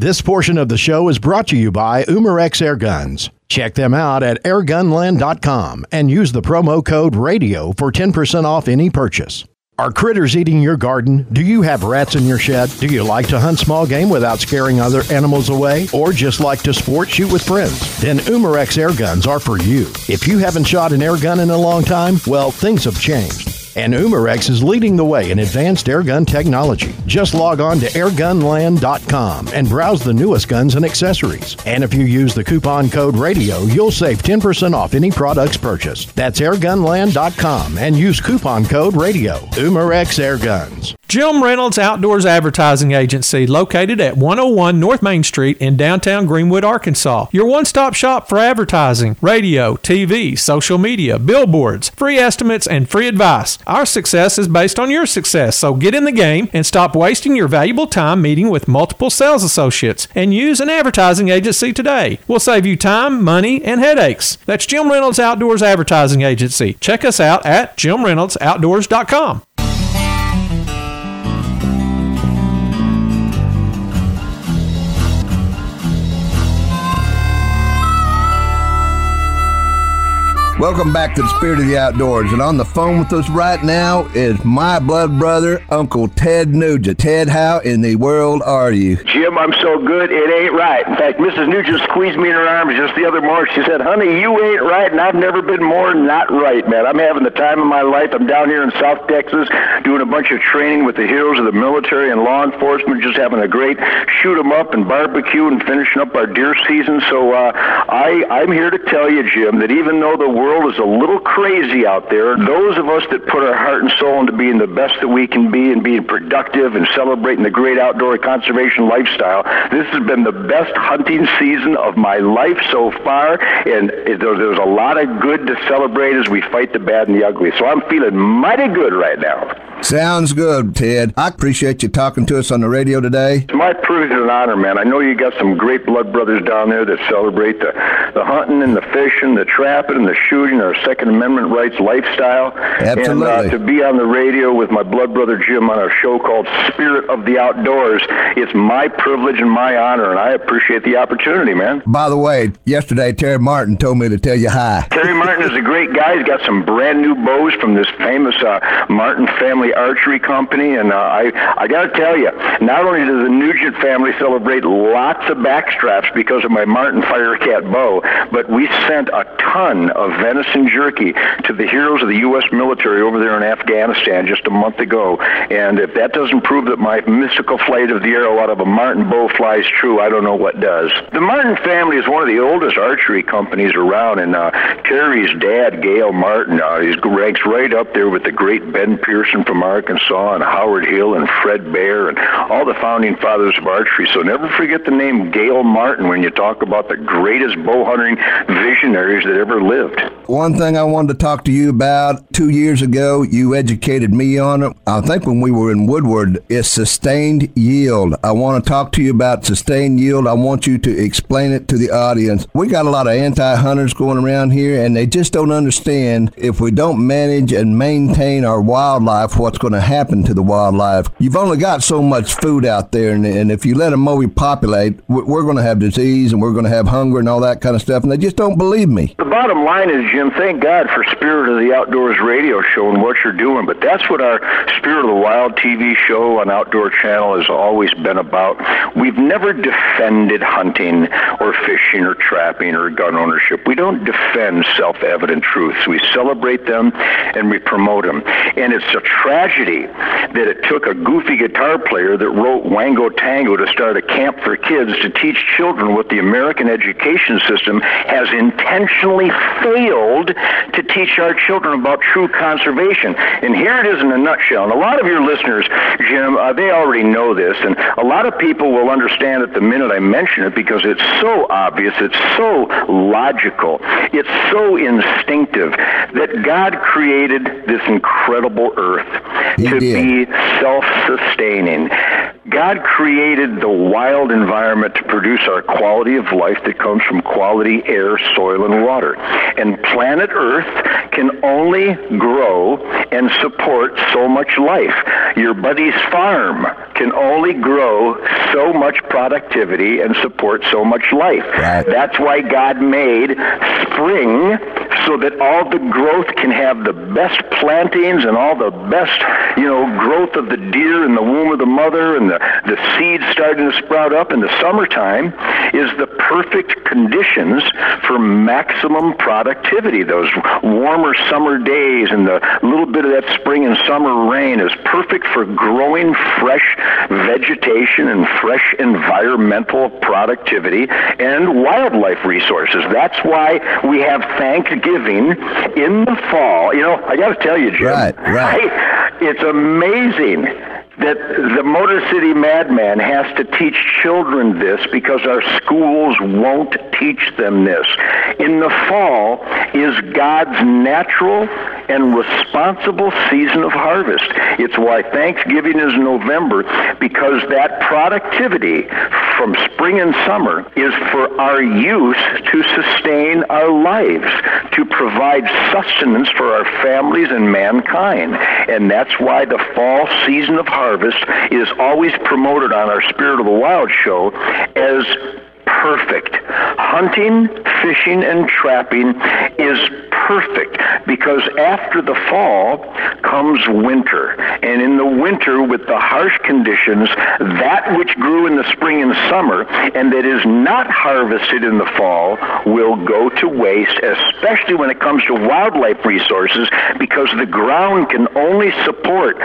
This portion of the show is brought to you by Umarex Air Guns. Check them out at airgunland.com and use the promo code RADIO for 10% off any purchase. Are critters eating your garden? Do you have rats in your shed? Do you like to hunt small game without scaring other animals away? Or just like to sport shoot with friends? Then Umarex air guns are for you. If you haven't shot an air gun in a long time, well, things have changed and Umarex is leading the way in advanced airgun technology. Just log on to airgunland.com and browse the newest guns and accessories. And if you use the coupon code RADIO, you'll save 10% off any products purchased. That's airgunland.com and use coupon code RADIO. Umarex Airguns. Jim Reynolds Outdoors Advertising Agency, located at 101 North Main Street in downtown Greenwood, Arkansas. Your one stop shop for advertising, radio, TV, social media, billboards, free estimates, and free advice. Our success is based on your success, so get in the game and stop wasting your valuable time meeting with multiple sales associates and use an advertising agency today. We'll save you time, money, and headaches. That's Jim Reynolds Outdoors Advertising Agency. Check us out at jimreynoldsoutdoors.com. Welcome back to the Spirit of the Outdoors. And on the phone with us right now is my blood brother, Uncle Ted Nugent. Ted, how in the world are you? Jim, I'm so good, it ain't right. In fact, Mrs. Nugent squeezed me in her arms just the other morning. She said, honey, you ain't right, and I've never been more not right, man. I'm having the time of my life. I'm down here in South Texas doing a bunch of training with the heroes of the military and law enforcement, just having a great shoot 'em up and barbecue and finishing up our deer season. So uh, I, I'm here to tell you, Jim, that even though the world world is a little crazy out there. Those of us that put our heart and soul into being the best that we can be and being productive and celebrating the great outdoor conservation lifestyle, this has been the best hunting season of my life so far, and there's a lot of good to celebrate as we fight the bad and the ugly. So I'm feeling mighty good right now. Sounds good, Ted. I appreciate you talking to us on the radio today. It's my privilege and honor, man. I know you got some great blood brothers down there that celebrate the, the hunting and the fishing, the trapping and the shooting, our Second Amendment rights lifestyle. Absolutely. And uh, to be on the radio with my blood brother Jim on a show called Spirit of the Outdoors, it's my privilege and my honor, and I appreciate the opportunity, man. By the way, yesterday Terry Martin told me to tell you hi. Terry Martin is a great guy. He's got some brand new bows from this famous uh, Martin family archery company, and uh, I I got to tell you, not only does the Nugent family celebrate lots of backstraps because of my Martin Firecat bow, but we sent a ton of venison jerky to the heroes of the U.S. military over there in Afghanistan just a month ago. And if that doesn't prove that my mystical flight of the arrow out of a Martin bow flies true, I don't know what does. The Martin family is one of the oldest archery companies around, and uh, Terry's dad, Gail Martin, uh, he ranks right up there with the great Ben Pearson from Arkansas and Howard Hill and Fred Bear and all the founding fathers of archery. So never forget the name Gail Martin when you talk about the greatest bow hunting visionaries that ever lived. One thing I wanted to talk to you about two years ago, you educated me on it. I think when we were in Woodward, is sustained yield. I want to talk to you about sustained yield. I want you to explain it to the audience. We got a lot of anti hunters going around here, and they just don't understand if we don't manage and maintain our wildlife, what's going to happen to the wildlife. You've only got so much food out there, and, and if you let them overpopulate, we're going to have disease and we're going to have hunger and all that kind of stuff, and they just don't believe me. The bottom line is, Jim, thank God for Spirit of the Outdoors radio show and what you're doing, but that's what our Spirit of the Wild TV show on Outdoor Channel has always been about. We've never defended hunting or fishing or trapping or gun ownership. We don't defend self-evident truths. We celebrate them and we promote them. And it's a tragedy that it took a goofy guitar player that wrote Wango Tango to start a camp for kids to teach children what the American education system has intentionally failed to teach our children about true conservation. And here it is in a nutshell. And a lot of your listeners, Jim, uh, they already know this, and a lot of people will understand it the minute I mention it because it's so obvious, it's so logical, it's so instinctive that God created this incredible earth He to did. be self-sustaining. God created the wild environment to produce our quality of life that comes from quality air, soil, and water. And planet Earth can only grow and support so much life. Your buddy's farm can only grow so much productivity and support so much life. Right. That's why God made spring so that all the growth can have the best plantings and all the best, you know, growth of the deer in the womb of the mother and the, the seeds starting to sprout up in the summertime is the perfect conditions for maximum productivity. Those warmer summer days and the little bit of that spring and summer rain is perfect for growing fresh vegetation and fresh environmental productivity and wildlife resources. That's why we have Thanksgiving in the fall. You know, I got to tell you, Jim. Right, right. I, it's amazing that the Motor City Madman has to teach children this because our schools won't teach them this. In the fall is God's natural and responsible season of harvest. It's why Thanksgiving is November because that productivity from spring and summer is for our use to sustain our lives, to provide sustenance for our families and mankind. And that's why the fall season of harvest is always promoted on our Spirit of the Wild show as perfect. Hunting, fishing, and trapping is perfect because after the fall comes winter. And in the winter, with the harsh conditions, that which grew in the spring and summer and that is not harvested in the fall will go to waste, especially when it comes to wildlife resources because the ground can only support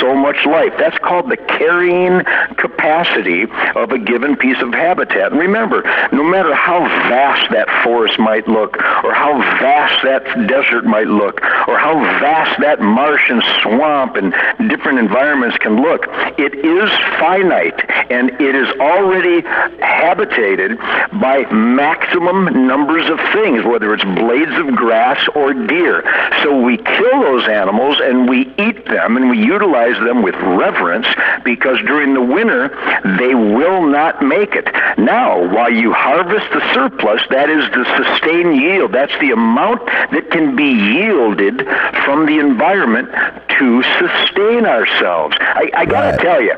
so much life. That's called the carrying capacity of a given piece of habitat. And remember, no matter how vast that forest might look, or how vast that desert might look, or how vast that marsh and swamp and different environments can look, it is finite and it is already habitated by maximum numbers of things, whether it's blades of grass or deer. So we kill those animals and we eat them and we utilize them with reverence because during the winter they will not make it. Now, while you harvest the surplus, that is the sustained yield. That's the amount that can be yielded from the environment to sustain ourselves. I, I got to Right. tell you,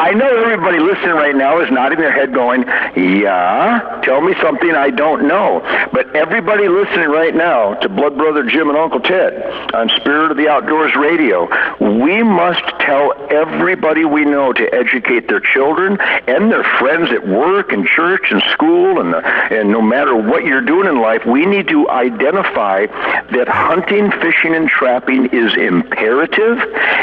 I know everybody listening right now is nodding their head going, Yeah, tell me something I don't know. But everybody listening right now to Blood Brother Jim and Uncle Ted on Spirit of the Outdoors Radio, we must tell everybody we know to educate their children and their friends at work and church and school and, the, and no matter what you're doing in life, we need to identify that hunting, fishing, and trapping is imperative.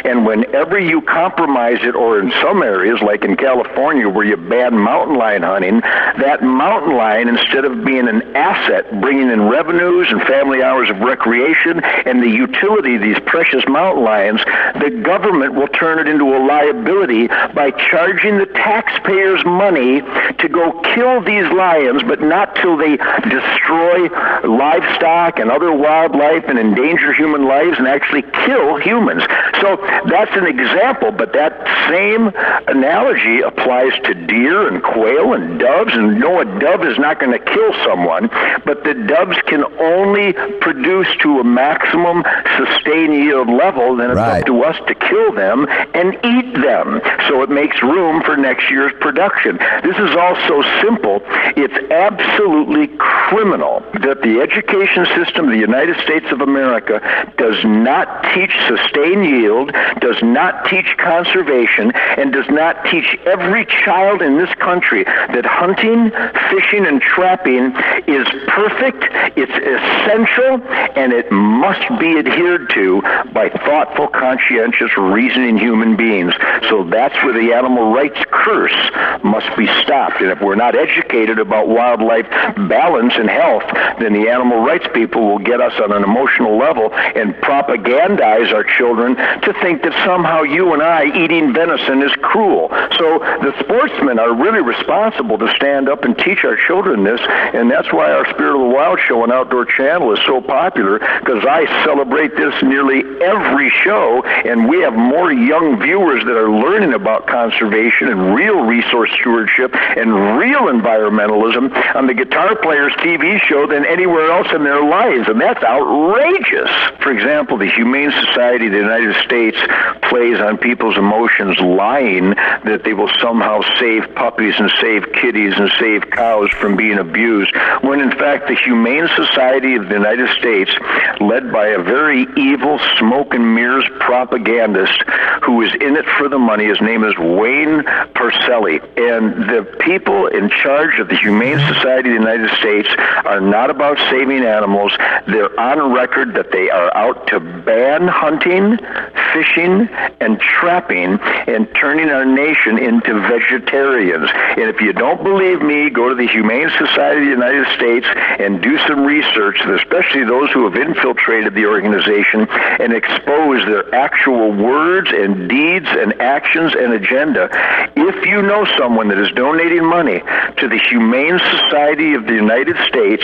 And whenever you compromise it, or in some areas, like in California where you ban mountain lion hunting, that mountain lion, instead of being an asset, bringing in revenues and family hours of recreation and the utility of these precious mountain lions, the government will turn it into a liability by charging the taxpayers money to go kill these lions, but not till they destroy livestock and other wildlife and endanger human lives and actually kill humans. So that's an example, but that same analogy applies to deer and quail and doves. And no, a dove is not going to kill someone, but the doves can only produce to a maximum sustained yield level. Then it's Right. up to us to kill them and eat them. So it makes room for next year's production. This is all so simple. It's absolutely criminal that the education system of the United States of America does not teach sustained yield, does not teach conservation, and does not teach every child in this country that hunting, fishing, and trapping is perfect, it's essential, and it must be adhered to by thoughtful, conscientious, reasoning human beings. So that's where the animal rights curse must be stopped. And if we're not educated about wildlife balance and health, then the animal rights people will get us on an emotional level and propagandize our children to think that somehow you and I eating venison is cruel. So the sportsmen are really responsible to stand up and teach our children this, and that's why our Spirit of the Wild show on Outdoor Channel is so popular because I celebrate this nearly every show, and we have more young viewers that are learning about conservation and real resource stewardship and real environmentalism on the Guitar Players TV show than anywhere else in their lives, and that's outrageous. For example, the Humane Society of the United States plays on people's emotions lying that they will somehow save puppies and save kitties and save cows from being abused, when in fact the Humane Society of the United States, led by a very evil smoke and mirrors propagandist who is in it for the money, his name is Wayne Pacelle, and the people in charge of the Humane Society of the United States are not about saving animals. They're on record that they are out to ban hunting, fishing, and trapping and turning our nation into vegetarians. And if you don't believe me, go to the Humane Society of the United States and do some research, especially those who have infiltrated the organization and expose their actual words and deeds and actions and agenda. If you know someone that is donating money to the Humane Society of the United States,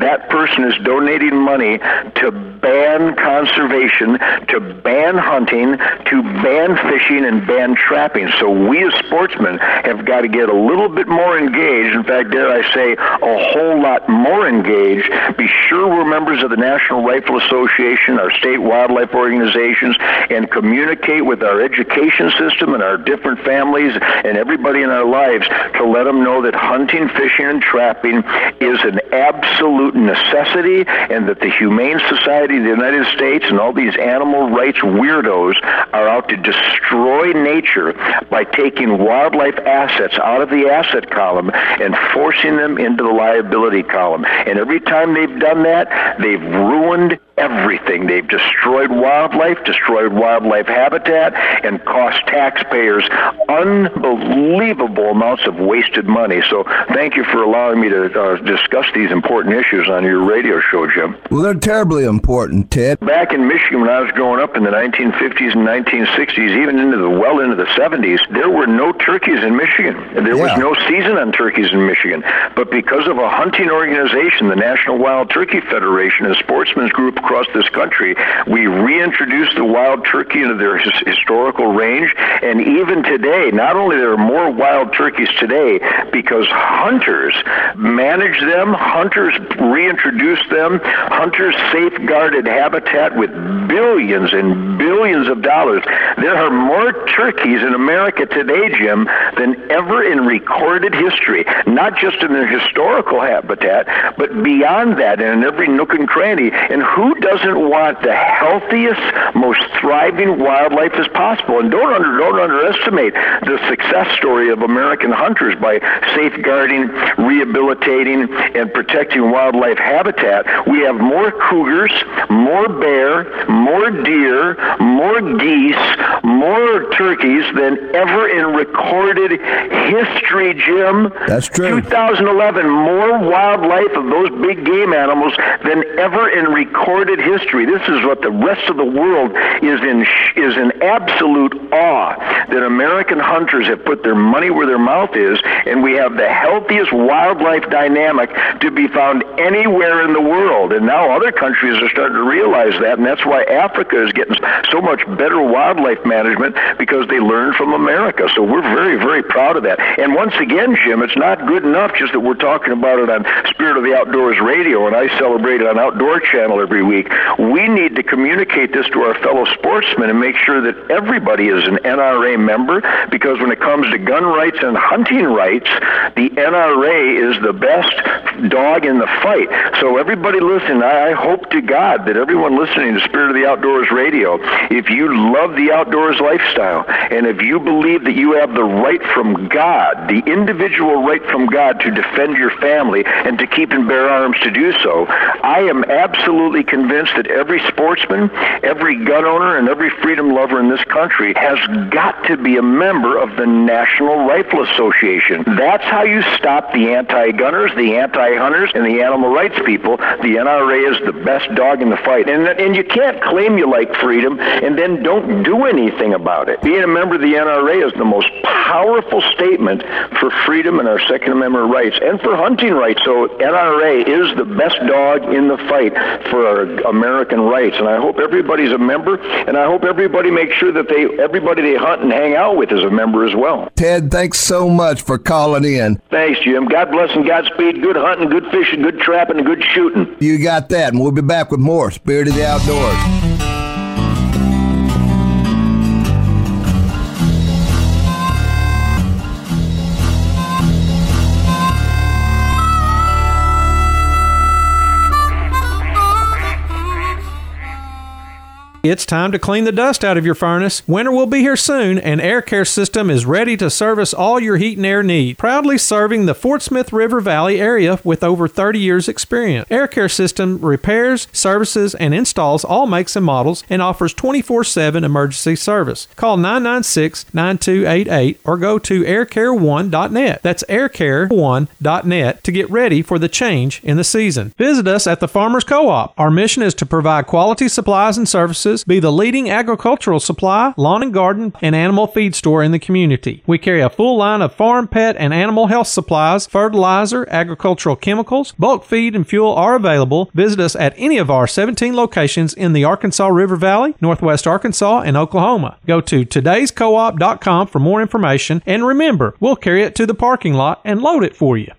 that person is donating money to ban conservation, to ban hunting, to ban fishing, and ban trapping. So we as sportsmen have got to get a little bit more engaged. In fact, dare I say, a whole lot more engaged. Be sure we're members of the National Rifle Association, our state wildlife organizations, and communicate with our education system and our different families and everybody in our lives to let them know that hunting, fishing, and trapping is an absolute necessity and that the Humane Society of the United States and all these animal rights weirdos are out to destroy nature by taking wildlife assets out of the asset column and forcing them into the liability column. And every time they've done that, they've ruined everything. They've destroyed wildlife, destroyed wildlife habitat, and cost taxpayers unbelievable amounts of wasted money. So thank you for allowing me to uh, discuss these important issues on your radio show, Jim. Well, they're terribly important, Ted. Back in Michigan, when I was growing up in the 1950s and 1960s, even into the well into the 70s, there were no turkeys in Michigan. There yeah. was no season on turkeys in Michigan. But because of a hunting organization, the National Wild Turkey Federation, a sportsman's group across this country, we reintroduced the wild turkey into their his- historical range. And even today, not only there are more wild turkeys today because hunters manage them, hunters reintroduced them, hunters safeguarded habitat with billions and billions of dollars. There are more turkeys in America today, Jim, than ever in recorded history, not just in their historical habitat, but beyond that and in every nook and cranny. And who doesn't want the healthiest, most thriving wildlife as possible? And don't under, don't underestimate the success story of American hunters by safeguarding, rehabilitating, and protecting wildlife habitat. We have more cougars, more bear, more deer, more geese, more turkeys than ever in recorded history, Jim. That's true. 2011, more wildlife of those big game animals than ever in recorded history. This is what the rest of the world is in is in absolute awe that American hunters have put their money where their mouth is, and we have the healthiest wildlife dynamic to be found anywhere in the world. And now other countries are starting to realize that, and that's why Africa is getting so much better wildlife management because they learned from America. So we're very, very proud of that. And once again, Jim, it's not good enough just that we're talking about it on Spirit of the Outdoors Radio, and I celebrate it on Outdoor Channel every week. We need to communicate this to our fellow sportsmen and make sure that everybody is an NRA member because when it comes to gun rights and hunting rights, the NRA is the best dog in the fight. So everybody listen, I hope to God that everyone listening to Spirit of the Outdoors Radio, if you love the outdoors lifestyle and if you believe that you have the right from God, the individual right from God to defend your family and to keep and bear arms to do so, I am absolutely convinced that every sportsman, every gun owner, and every freedom lover in this country has got to be a member of the National Rifle Association. That's how you stop the anti-gunners, the anti-hunters, and the animal rights people. The NRA is the best dog in the fight. And, and you can't claim you like freedom and then don't do anything about it. Being a member of the NRA is the most powerful statement for freedom and our Second Amendment rights and for hunting rights. So NRA is the best dog in the fight for our American rights. And I hope everybody's a member, and I hope everybody makes sure that they everybody they hunt and hang out with is a member as well. Ted, thanks so much for calling in. Thanks, Jim. God bless and Godspeed. Good hunting, good fishing, good trapping, and good shooting. You got that, and we'll be back with more Spirit of the Outdoors. It's time to clean the dust out of your furnace. Winter will be here soon, and Air Care System is ready to service all your heat and air needs. Proudly serving the Fort Smith River Valley area with over 30 years' experience. Air Care System repairs, services, and installs all makes and models and offers 24 7 emergency service. Call 996 9288 or go to aircare1.net. That's aircare1.net to get ready for the change in the season. Visit us at the Farmers Co op. Our mission is to provide quality supplies and services be the leading agricultural supply, lawn and garden, and animal feed store in the community. We carry a full line of farm, pet, and animal health supplies, fertilizer, agricultural chemicals, bulk feed, and fuel are available. Visit us at any of our 17 locations in the Arkansas River Valley, Northwest Arkansas, and Oklahoma. Go to today'scoop.com for more information, and remember, we'll carry it to the parking lot and load it for you.